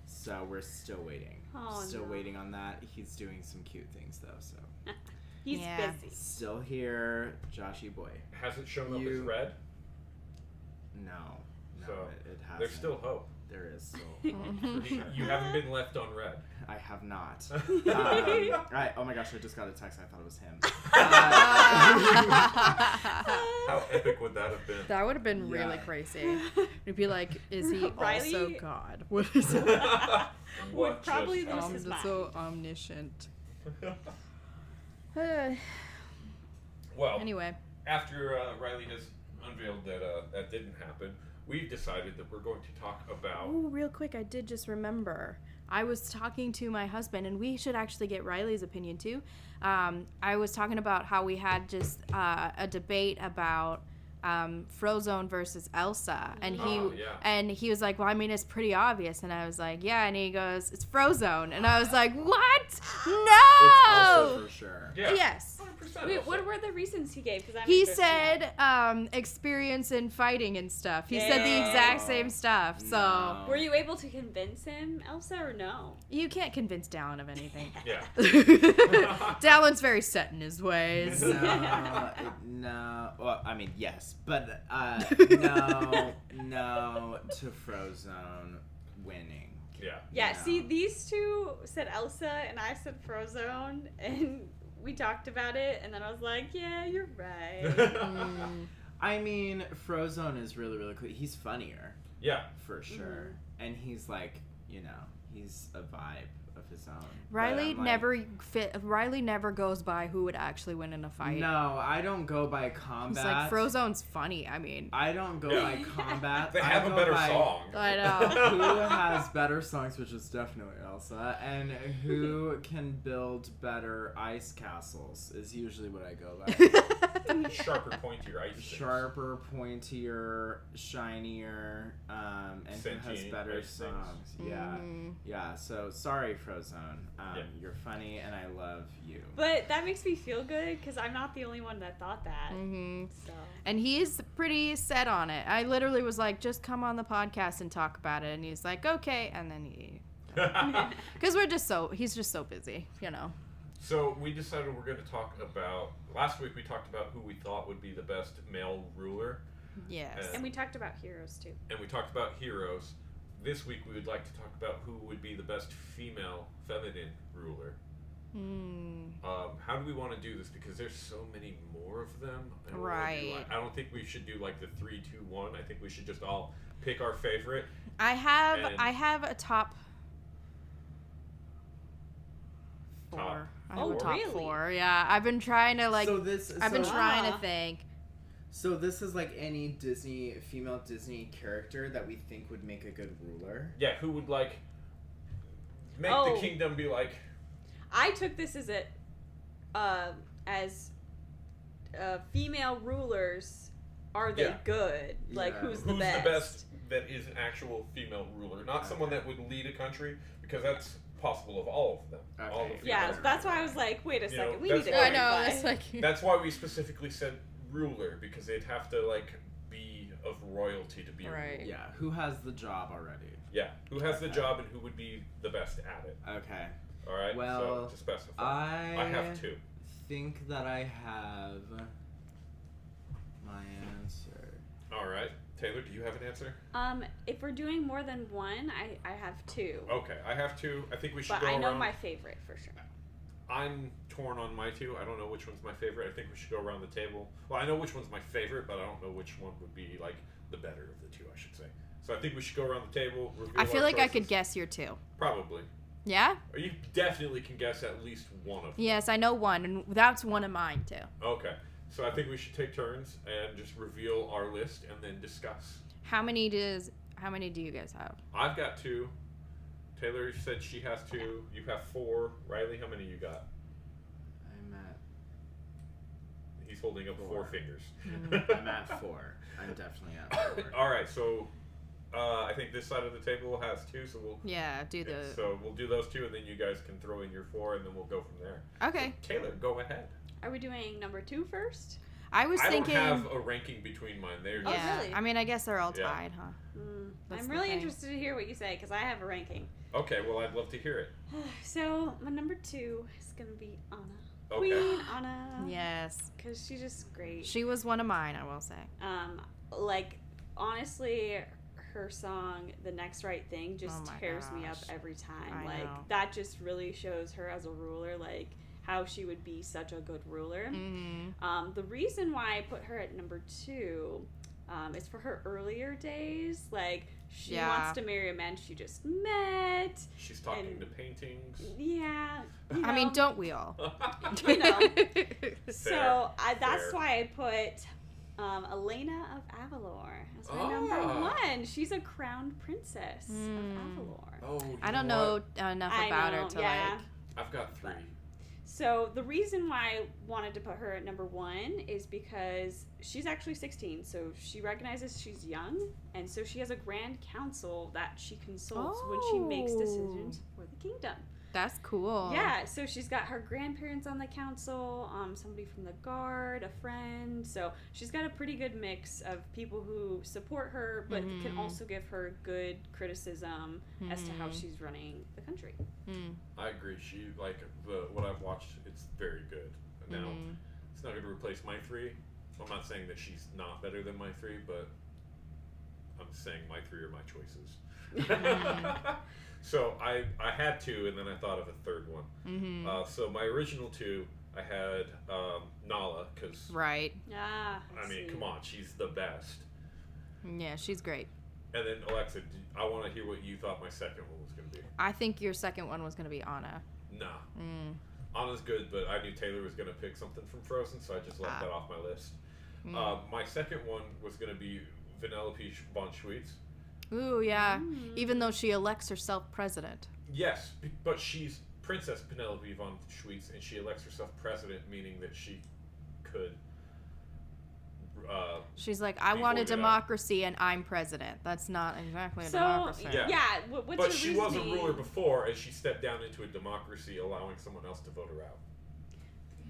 So we're still waiting. Oh, still no. waiting on that. He's doing some cute things though, so He's Yeah. busy. still here, Joshy boy. Has it shown up as red? No, no, So, it, it hasn't. There's still hope. there is still. You, you haven't been left on red. I have not. um, I, oh my gosh, I just got a text. I thought it was him. Uh, How epic would that have been? that would have been really crazy. It'd be like, is he also Riley- God? What is it? what probably lose Um, his mind. so omniscient. well, anyway, after uh, Riley has unveiled that uh, that didn't happen, we've decided that we're going to talk about. oh, real quick, I did just remember. I was talking to my husband, and we should actually get Riley's opinion too. Um, I was talking about how we had just uh, a debate about um, Frozone versus Elsa, and he Oh, yeah. and he was like, "Well, I mean, it's pretty obvious," and I was like, "Yeah," and he goes, "It's Frozone," and I was like, "What? It's No!" also for sure. Yeah. Yes. 100% Wait, what were the reasons he gave? Because He said um, experience in fighting and stuff. He said the exact same stuff. So No. Were you able to convince him, Elsa, or no? you can't convince Dallin of anything. Yeah. Dallin's very set in his ways. No, no. Well, I mean, yes, but uh, no, no to Frozone winning. Yeah. Yeah, No. see, these two said Elsa, and I said Frozone, and we talked about it, and then I was like, yeah, you're right. Mm. I mean, Frozone is really, really cool. He's funnier yeah. for sure, and he's like, you know, he's a vibe of his own. Riley like, never fit. Riley never goes by who would actually win in a fight. No, I don't go by He's combat. like Frozone's funny. I mean, I don't go by combat. They I have a better by song. I know. who has better songs, which is definitely Elsa, and who can build better ice castles is usually what I go by. Sharper, pointier ice. Sharper, pointier, shinier, um, and who has better ice things. songs. Yeah, Mhm. yeah. So sorry, Frozone. Um, Yeah. You're funny, and I love you. but that makes me feel good, because I'm not the only one that thought that. Mhm. So. And he's pretty set on it. I literally was like, just come on the podcast and talk about it. And he's like, okay. And then he, because we're just so, he's just so busy, you know. so we decided we're going to talk about. Last week we talked about who we thought would be the best male ruler, Yes. Uh, And we talked about heroes, too. and we talked about heroes. This week we would like to talk about who would be the best female feminine ruler. Mm. Um, how do we want to do this? Because there's so many more of them. I don't do, Right. like- I don't think we should do like the three, two, one. I think we should just all pick our favorite. I have, And- I have a top four. Top I have Oh, a top really? four. Yeah. I've been trying to like, so this, I've been trying Ah. to think. So this is like any Disney female Disney character that we think would make a good ruler. Yeah, who would like make Oh. the kingdom be like? I took this as a, uh, as, uh, female rulers. Are they Yeah. good? Like, Yeah. who's, Who's the best? the best that is an actual female ruler, not someone that would lead a country, because that's possible of all of them. All Okay. of the Yeah, that's why I was like, wait a You know, second, we need to why- I know. clarify. Like, That's why we specifically said ruler because they'd have to like be of royalty to be a Right. ruler. Yeah, who has the job already? Yeah, who has the job and who would be the best at it? Okay. All right. Well, so to specify, I I have two. think that I have my answer. All right, Taylor, do you have an answer? Um, if we're doing more than one, I, I have two. Okay, I have two. I think we should but go I know around. my favorite for sure. I'm torn on my two. I don't know which one's my favorite. I think we should go around the table. Well, I know which one's my favorite, but I don't know which one would be like the better of the two. I should say. So I think we should go around the table. I feel like I could guess your two. Probably. Yeah? Or you definitely can guess at least one of them. Yes, I know one, and that's one of mine too. Okay. So I think we should take turns and just reveal our list and then discuss. How many does how many do you guys have? I've got two. Taylor said she has two. You have four. Riley, how many you got? I'm at He's holding up four, Four. fingers. I'm at four. I'm definitely at four. All right, so uh, I think this side of the table has two, so we'll Yeah, do the so we'll do those two, and then you guys can throw in your four, and then we'll go from there. Okay. Taylor, go ahead. Are we doing number two first? I was I thinking don't have a ranking between mine. They're Oh, Yeah. really? I mean I guess they're all Yeah. tied, huh? Mm, I'm really thing. interested to hear what you say because I have a ranking. okay. Well, I'd love to hear it. So my number two is gonna be Anna. Okay. Queen Anna. Yes. Because she's just great. She was one of mine, I will say. um, like honestly, her song "The Next Right Thing" just Oh my tears me up every time. I like know. that just really shows her as a ruler, like how she would be such a good ruler. Mm-hmm. Um, the reason why I put her at number two um, is for her earlier days. Like she Yeah. wants to marry a man she just met. She's talking And- to paintings. Yeah. you I mean, don't we all? You know. Fair. So I, that's Fair. why I put um, Elena of Avalor as my number Ah. one. She's a crowned princess Hmm. of Avalor. Oh, I don't what? know enough I about know, her to yeah. like I've got three. So the reason why I wanted to put her at number one is because she's actually 16, so she recognizes she's young, and so she has a grand council that she consults when she makes Oh. decisions for the kingdom. That's cool. Yeah, so she's got her grandparents on the council, um, somebody from the guard, a friend. So she's got a pretty good mix of people who support her, but can Mhm. also give her good criticism as to how Mhm. she's running the country. Mm, I agree. She like the what I've watched. It's very good. Now mhm. it's not going to replace my three. I'm not saying that she's not better than my three, but I'm saying my three are my choices. So I I had two, and then I thought of a third one. Mhm. Uh, so my original two, I had um, Nala because right. Ah, I mean, come on, she's the best. Yeah, she's great. And then Alexa, I want to hear what you thought my second one was going to be. I think your second one was gonna be Anna. Nah, Mm. Anna's good, but I knew Taylor was going to pick something from Frozen, so I just left Ah. that off my list. Mm. Uh, my second one was going to be Vanilla Peach Bon Schweetz. Ooh, yeah. Mm. Even though she elects herself president. Yes, but she's Princess Penelope von Schweetz, and she elects herself president, meaning that she could. Uh, She's like, I want a we get democracy and I'm president. That's not exactly a So democracy. yeah, Yeah. what's but your she was a ruler before, and she stepped down into a democracy, allowing someone else to vote her out.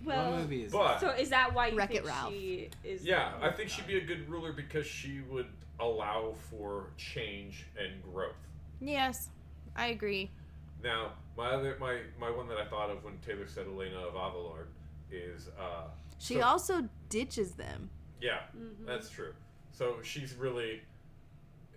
Well, what movie is but- so is that why you Wreck-It think Ralph. she is? Yeah, I think she'd be a good ruler because she would allow for change and growth. Yes, I agree. Now, my other my my one that I thought of when Taylor said Elena of Avalor is uh She So- also ditches them. yeah, Mhm. that's true. So she's really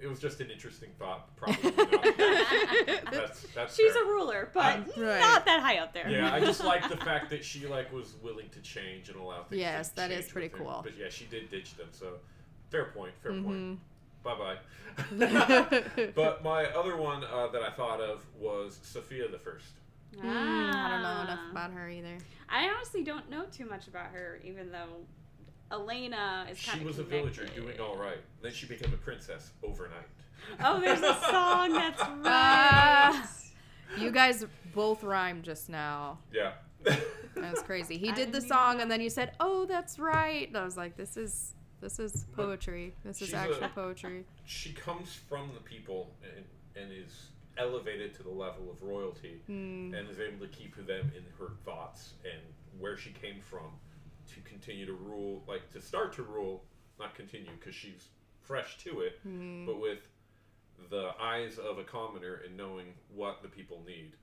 it was just an interesting thought, probably not. that's that's She's fair. a ruler, but I'm- Right. not that high up there. Yeah, I just like the fact that she like was willing to change and allow things. Yes, to that is pretty with her. cool. But yeah, she did ditch them. So fair point. Fair Mhm. point. Bye bye. Mm-hmm. but my other one uh, that I thought of was Sofia the First. Mm, I don't know enough Ah. about her either. I honestly don't know too much about her, even though Elena is kind She of. was a villager doing all right. Then she became a princess overnight. Oh, there's a song that's right. Ah. You guys both rhymed just now. Yeah. That's crazy. He did the song and then you said, "Oh, that's right." And I was like, "This is this is poetry. This is She's a- actual poetry." she comes from the people and, and is elevated to the level of royalty Mm. and is able to keep them in her thoughts and where she came from to continue to rule, like to start to rule, not continue because she's fresh to it, Mm. but with the eyes of a commoner and knowing what the people need.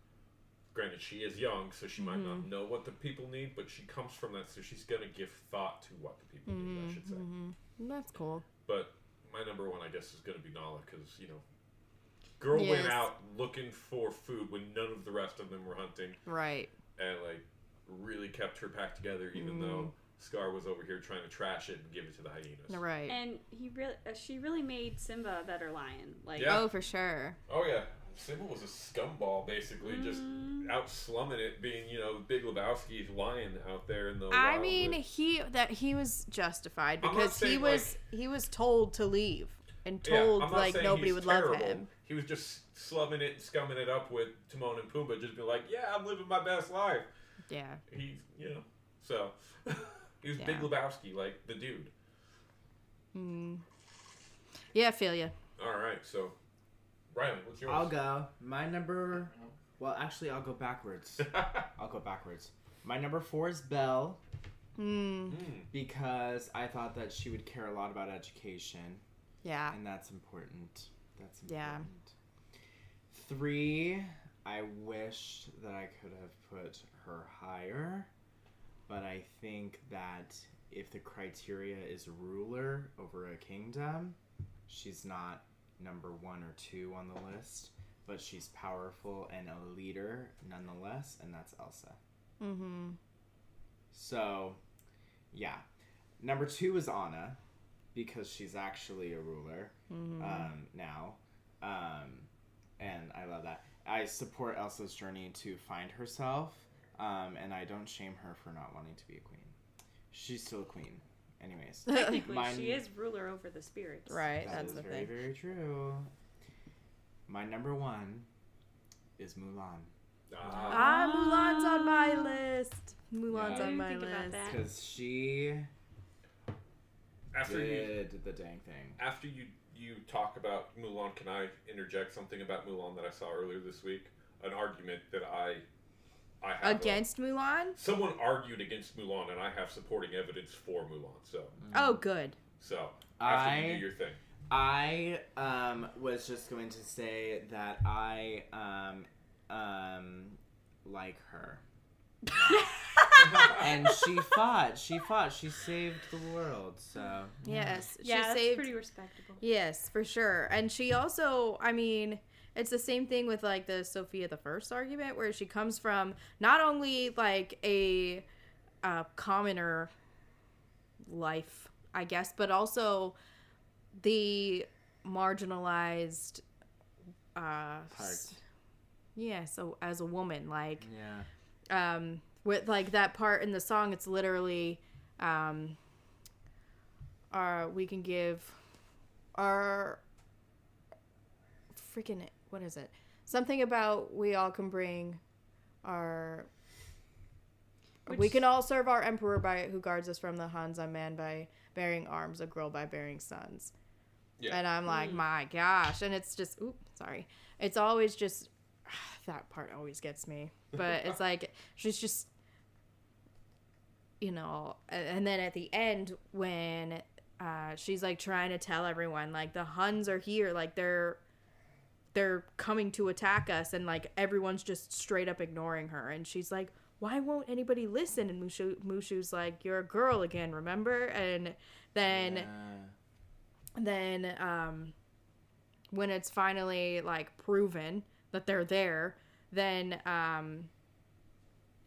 Granted, she is young, so she might not know what the people need, but she comes from that, so she's going to give thought to what the people need, I should say. Mhm. That's cool. But my number one, I guess, is going to be Nala because you know, girl Yes. went out looking for food when none of the rest of them were hunting, Right. and like really kept her pack together, even Mm. though Scar was over here trying to trash it and give it to the hyenas. Right. And he really, uh, she really made Simba a better lion. Like, Yeah. Oh, for sure. Oh yeah, Simba was a scumball basically, just Mm. out slumming it, being you know Big Lebowski's lion out there in the. I wild mean, with- he that he was justified I'm because he saying, was he was told to leave and told I'm like nobody would terrible. love him. He was just slumming it, scumming it up with Timon and Pumbaa, just be like, "Yeah, I'm living my best life." Yeah. He's, you know, so he was Big Lebowski, like the dude. Mm. Yeah, I feel you. All right, so Ryan, what's yours? I'll go. My number. Well, actually, I'll go backwards. I'll go backwards. My number four is Belle Mm. Mm, because I thought that she would care a lot about education, Yeah. and that's important. That's Yeah. Three, I wish that I could have put her higher, but I think that if the criteria is ruler over a kingdom, she's not number one or two on the list, but she's powerful and a leader nonetheless, and that's Elsa. Mm-hmm. So, yeah. Number two is Anna, because she's actually a ruler Mm-hmm. um, now. Um, and I love that. I support Elsa's journey to find herself, um, and I don't shame her for not wanting to be a queen. She's still a queen. Anyways. technically, Mine- she is ruler over the spirits. Right. That that's is the very, thing. very true. My number one is Mulan. ah, Ah, Mulan's on my list. Mulan's Yeah. on my Think list. Because she After you did the dang thing. after you you talk about Mulan, can I interject something about Mulan that I saw earlier this week? An argument that I I have a- Against Mulan? someone argued against Mulan, and I have supporting evidence for Mulan. So Oh, good. so after you do your thing. I um, was just going to say that I um, um, like her. and she fought. She fought. She saved the world. So Yes, she yeah, that's saved. pretty respectable. Yes, for sure. And she also, I mean, it's the same thing with like the Sofia the First argument, where she comes from not only like a, uh commoner life, I guess, but also the marginalized. Uh, Part. Yeah, so as a woman, like yeah. um with like that part in the song it's literally um our we can give our freaking what is it? Something about we all can bring our we can all serve our emperor by who guards us from the Huns a man by bearing arms a girl by bearing sons. Yeah. and i'm like my gosh. And it's just oop sorry. It's always just that part always gets me. But it's like she's just you know and then at the end when uh, she's like trying to tell everyone like the huns are here like they're they're coming to attack us and like everyone's just straight up ignoring her. And she's like why won't anybody listen? And mushu mushu's like you're a girl again remember? And then Yeah. then um when it's finally like proven that they're there then um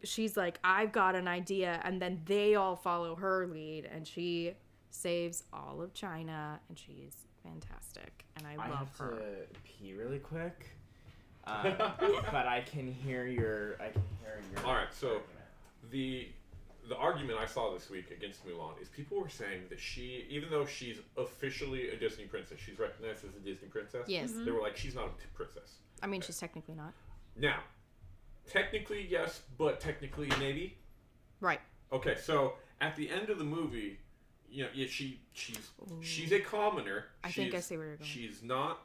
she's like i've got an idea. And then they all follow her lead and she saves all of china and she's fantastic and i, I love have her to pee really quick. Um, but I can hear your. I can hear your. All right, so- argument. the the argument I saw this week against Mulan is people were saying that she, even though she's officially a Disney princess, she's recognized as a Disney princess. yes They were like, she's not a t- princess. i mean she's technically not Now, technically yes, but technically maybe. right Okay, so at the end of the movie, you know, yeah, she she's she's a commoner. I think I see where you're going. She's not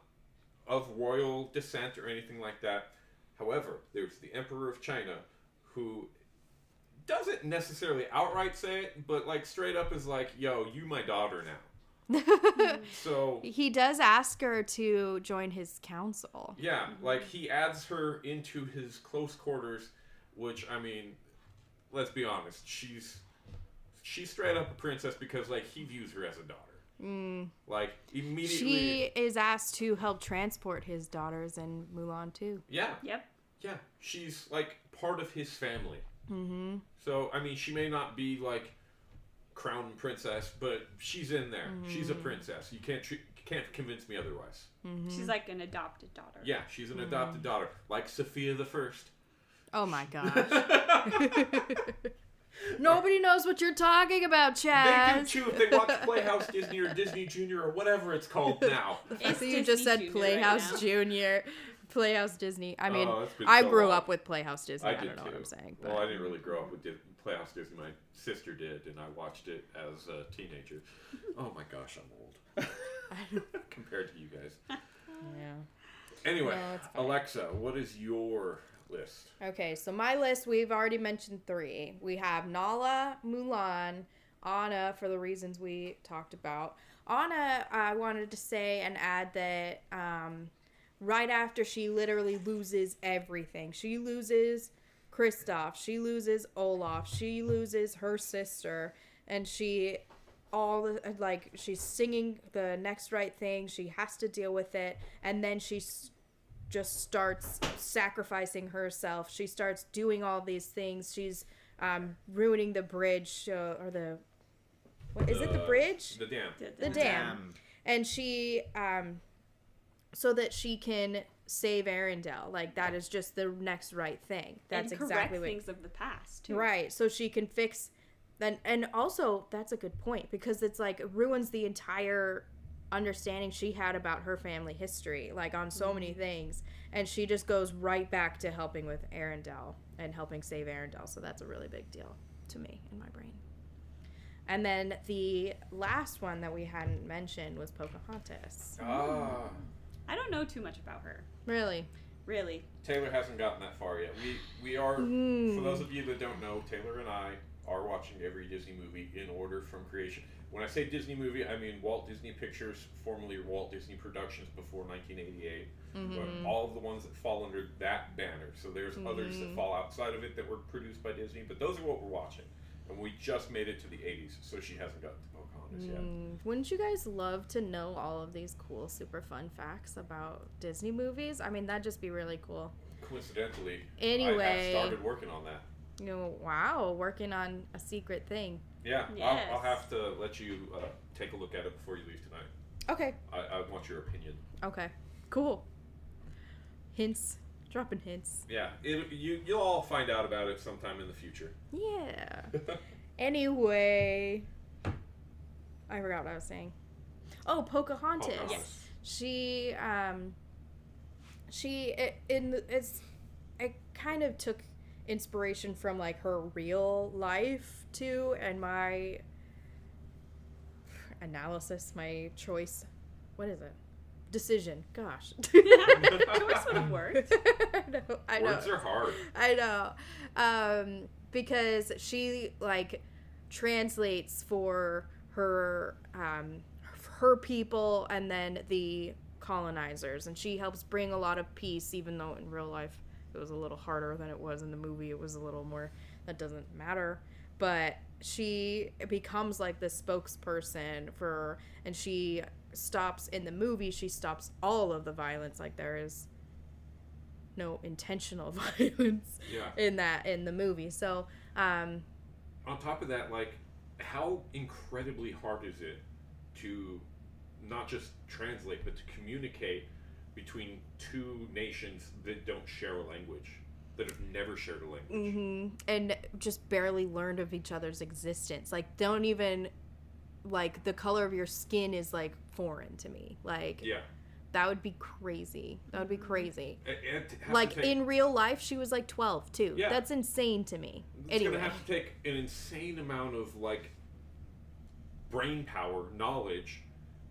of royal descent or anything like that. However, there's the Emperor of China who doesn't necessarily outright say it, but like straight up is like, "Yo, you my daughter now." So he does ask her to join his council yeah, mm-hmm. like he adds her into his close quarters, which I mean, let's be honest, she's she's straight up a princess because like he views her as a daughter. mm. Like immediately, she is asked to help transport his daughters in mulan too yeah, Yep. yeah, she's like part of his family. mm-hmm So I mean, she may not be like crown princess, but she's in there. She's a princess. You can't treat, you can't convince me otherwise. Mm-hmm. She's like an adopted daughter. Yeah, she's an adopted daughter, like Sofia the First. Oh my gosh. Nobody knows what you're talking about, Chad. They do Chaz. too if they watch Playhouse Disney or Disney Junior or whatever it's called now. It's so you Disney just said Junior Playhouse right. Junior, Playhouse Disney. I oh, mean, Oh, I so grew long. up with Playhouse Disney. I, I did don't know too. what I'm saying. Well, I didn't really grow up with Dis- Playhouse Disney. My sister did, and I watched it as a teenager. Oh my gosh, I'm old compared to you guys. yeah. Anyway, No. Alexa, what is your list? Okay, so my list, we've already mentioned three. We have Nala, Mulan, Anna, for the reasons we talked about. Anna, I wanted to say and add that um, right after she literally loses everything, she loses Kristoff, she loses Olaf, she loses her sister, and she all like she's singing the next right thing she has to deal with it and then she's just starts sacrificing herself. She starts doing all these things. She's um, ruining the bridge uh, or the what is it? The bridge, The dam. the dam, and she um, so that she can save Arendelle. Like that is just the next right thing. That's and correct exactly what things of the past too. Right. So she can fix then and also that's a good point because it's like it ruins the entire understanding she had about her family history, like on so many things. And she just goes right back to helping with Arendelle and helping save Arendelle. So that's a really big deal. to me in my brain. And then the last one that we hadn't mentioned was Pocahontas. Ah, I don't know too much about her. Really? Really. Taylor hasn't gotten that far yet. We we are for Mm. those of you that don't know, Taylor and I are watching every Disney movie in order from creation. When I say Disney movie, I mean Walt Disney Pictures, formerly Walt Disney Productions before 1988. Mm-hmm. But all of the ones that fall under that banner. So there's others that Mhm. fall outside of it that were produced by Disney, but those are what we're watching. And we just made it to the 80s, so she hasn't gotten to Pocahontas yet. Mm, wouldn't you guys love to know all of these cool, super fun facts about Disney movies? I mean, that'd just be really cool. Coincidentally, I Anyway. have started working on that. You know, wow, working on a secret thing. Yeah, I'll, I'll have to let you uh, take a look at it before you leave tonight. Okay. I, I want your opinion. Okay. Cool. Hints. Dropping hints. Yeah, it, you you'll all find out about it sometime in the future. Yeah. Anyway, I forgot what I was saying. Oh, Pocahontas. Pocahontas. Yes. She um she it, in the, it's it kind of took inspiration from like her real life too and my analysis, my choice. What is it? Decision. Gosh. Choice would have worked. I know. I know. Words are hard. I know. Um, because she like translates for her um, her people and then the colonizers and she helps bring a lot of peace even though in real life it was a little harder than it was in the movie it was a little more that doesn't matter but she becomes like the spokesperson for and she stops in the movie she stops all of the violence like there is no intentional violence Yeah. in that in the movie. So, um, On top of that, like, how incredibly hard is it to not just translate, but to communicate between two nations that don't share a language, that have never shared a language? hmm and just barely learned of each other's existence. Like, don't even like the color of your skin is like foreign to me. Like, Yeah. that would be crazy. That would be crazy. And- and to have to Like take- in real life, she was like twelve too. Yeah. That's insane to me. It's anyway, gonna have to take an insane amount of like brain power, knowledge,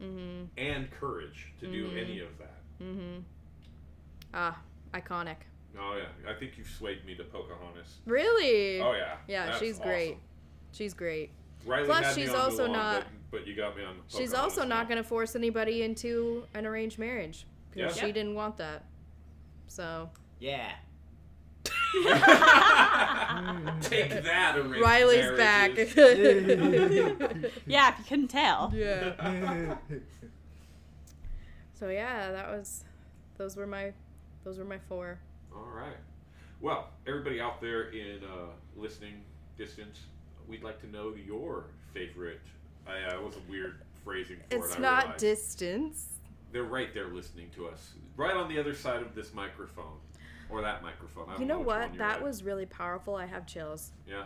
mm-hmm, and courage to do Mhm. any of that. Mm-hmm. Ah, iconic. Oh yeah, I think you've swayed me to Pocahontas. Really? Oh yeah, Yeah, That's she's great. She's great. Riley Plus, had me she's on also Mulan, not- But, but you got me on. She's Pocahontas also not going to force anybody into an arranged marriage because Yeah. she didn't want that. So Yeah. Take that, arranged Riley's back. yeah, if you couldn't tell. yeah. So yeah, that was. Those were my. Those were my four. All right. Well, everybody out there in uh, listening distance, we'd like to know your favorite. I uh, was a weird phrasing for It's it. I not distance. They're right there listening to us, right on the other side of this microphone, or that microphone. I don't You know which what? That at. was really powerful. I have chills. Yeah.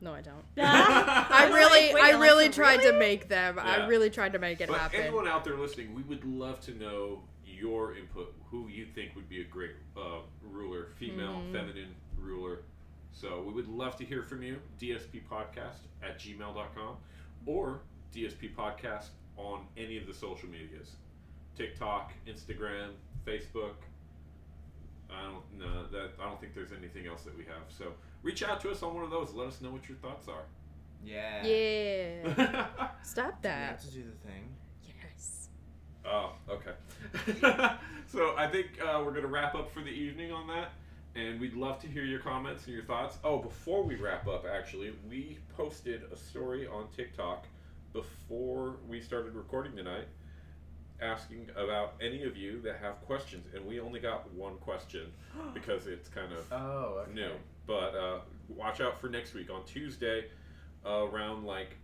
No, I don't. I I really, I really tried to make them. Yeah. I really tried to make it But happen. anyone out there listening, we would love to know your input. Who you think would be a great uh, ruler, female, Mhm. feminine ruler. So we would love to hear from you. DSP podcast at gmail.com or DSP podcast on any of the social medias TikTok, Instagram, Facebook. I don't know that I don't think there's anything else that we have. So reach out to us on one of those. Let us know what your thoughts are. Yeah. yeah. Stop Do we have that. to do the thing? Yes. Oh, okay. so I think uh, we're going to wrap up for the evening on that. And we'd love to hear your comments and your thoughts. Oh, before we wrap up, actually, we posted a story on TikTok before we started recording tonight asking about any of you that have questions. And we only got one question because it's kind of Oh, okay. new. But uh, watch out for next week on Tuesday uh, around like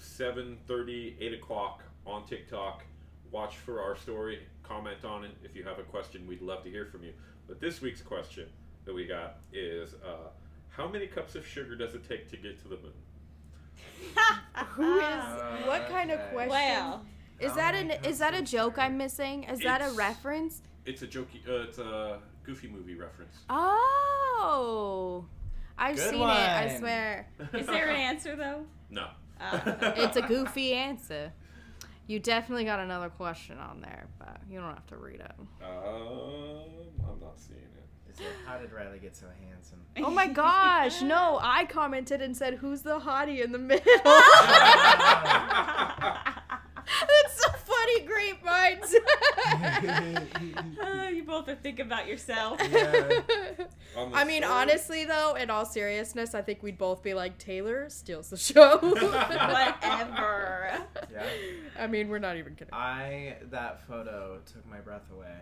7.30, 8 o'clock on TikTok. Watch for our story. Comment on it. If you have a question, we'd love to hear from you. But this week's question that we got is uh, how many cups of sugar does it take to get to the moon? Who is? Uh, what kind of question? Well, Is How that an? Is that a joke sugar? I'm missing? Is that a It's- reference? It's a jokey, uh, it's a goofy movie reference. Oh, I I've Good seen it. I swear. Is there an answer though? No. Uh, It's a goofy answer. You definitely got another question on there, but you don't have to read it. Um, I'm not seeing it. Is it, how did Riley get so handsome? Oh my gosh, no, I commented and said, Who's the hottie in the middle? That's so funny, great minds. Uh, you both are thinking about yourself. Yeah. I mean, story- honestly, though, in all seriousness, I think we'd both be like, Taylor steals the show. Whatever. Yeah. I mean, we're not even kidding. I that photo took my breath away.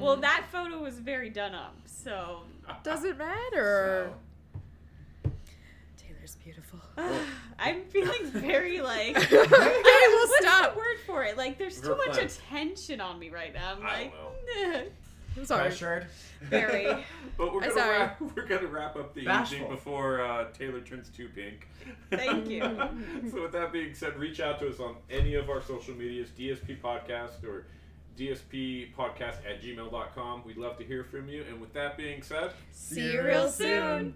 Well, that photo was very done up, so doesn't matter. So, Taylor's beautiful. I'm feeling very like. okay, we'll What's stop. the word for it? Like, there's too much attention on me right now. I'm I like, don't "Nah." I'm sorry. pressured. very. But we're I'm gonna sorry. wrap, we're gonna wrap up the Bashful. evening before uh, Taylor turns too pink. Thank you. so with that being said, reach out to us on any of our social medias, DSP Podcast or DSP Podcast at gmail.com. We'd love to hear from you. And with that being said, See you real soon.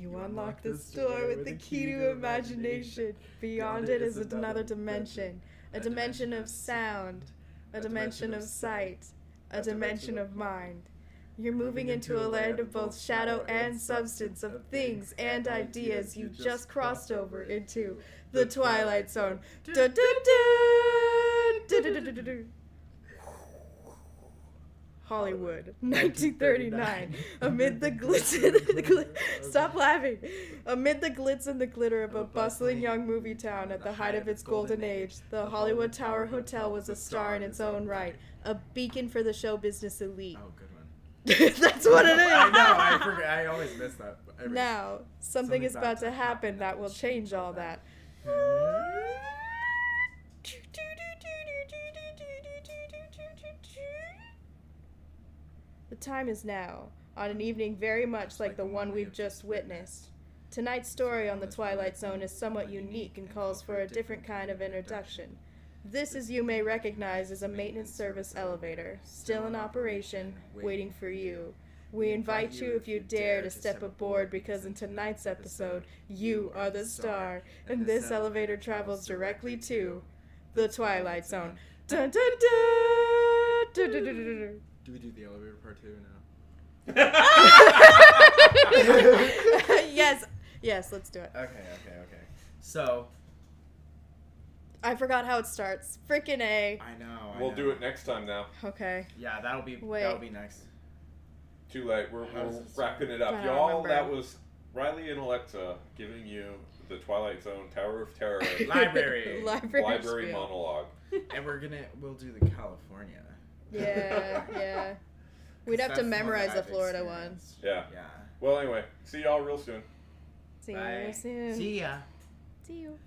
You unlock this door with the key to imagination. Beyond it is another dimension. A dimension of sound. A dimension of sight. A dimension of mind. You're moving into a land of both shadow and substance, of things and ideas you just crossed over into the Twilight Zone. Dun, dun, dun. Dun, dun, dun, dun, dun, dun. Hollywood, 1939. Amid the glitz and the glit- stop laughing. Amid the glitz and the glitter of a bustling young movie town at the height of its golden age, the Hollywood Tower Hotel was a star in its own right, a beacon for the show business elite. Oh, good one. That's what it is. I know. I forget. I always miss that. every- Now, something is about to happen that will change all that. The time is now, on an evening very much like the one we've just witnessed. Tonight's story on the Twilight Zone is somewhat unique and calls for a different kind of introduction. This, as you may recognize, is a maintenance service elevator, still in operation, waiting for you. We invite you, if you dare, to step aboard because in tonight's episode, you are the star, and this elevator travels directly to the Twilight Zone. Dun dun dun! Do we do the elevator part two now? yes, yes, let's do it. Okay, okay, okay. So I forgot how it starts. Frickin' A. I know. I we'll know. do it next time now. Okay. Yeah, that'll be Wait. that'll be next. Too late. We're, we're wrapping it up. Y'all, remember. that was Riley and Alexa giving you the Twilight Zone Tower of Terror Library. Library. library monologue. and we're gonna we'll do the California. Yeah, yeah. We'd have to That's the memorize the Florida one. experienced. Yeah. Yeah. Well, anyway, see y'all real soon. See Bye. you soon. See ya. See you.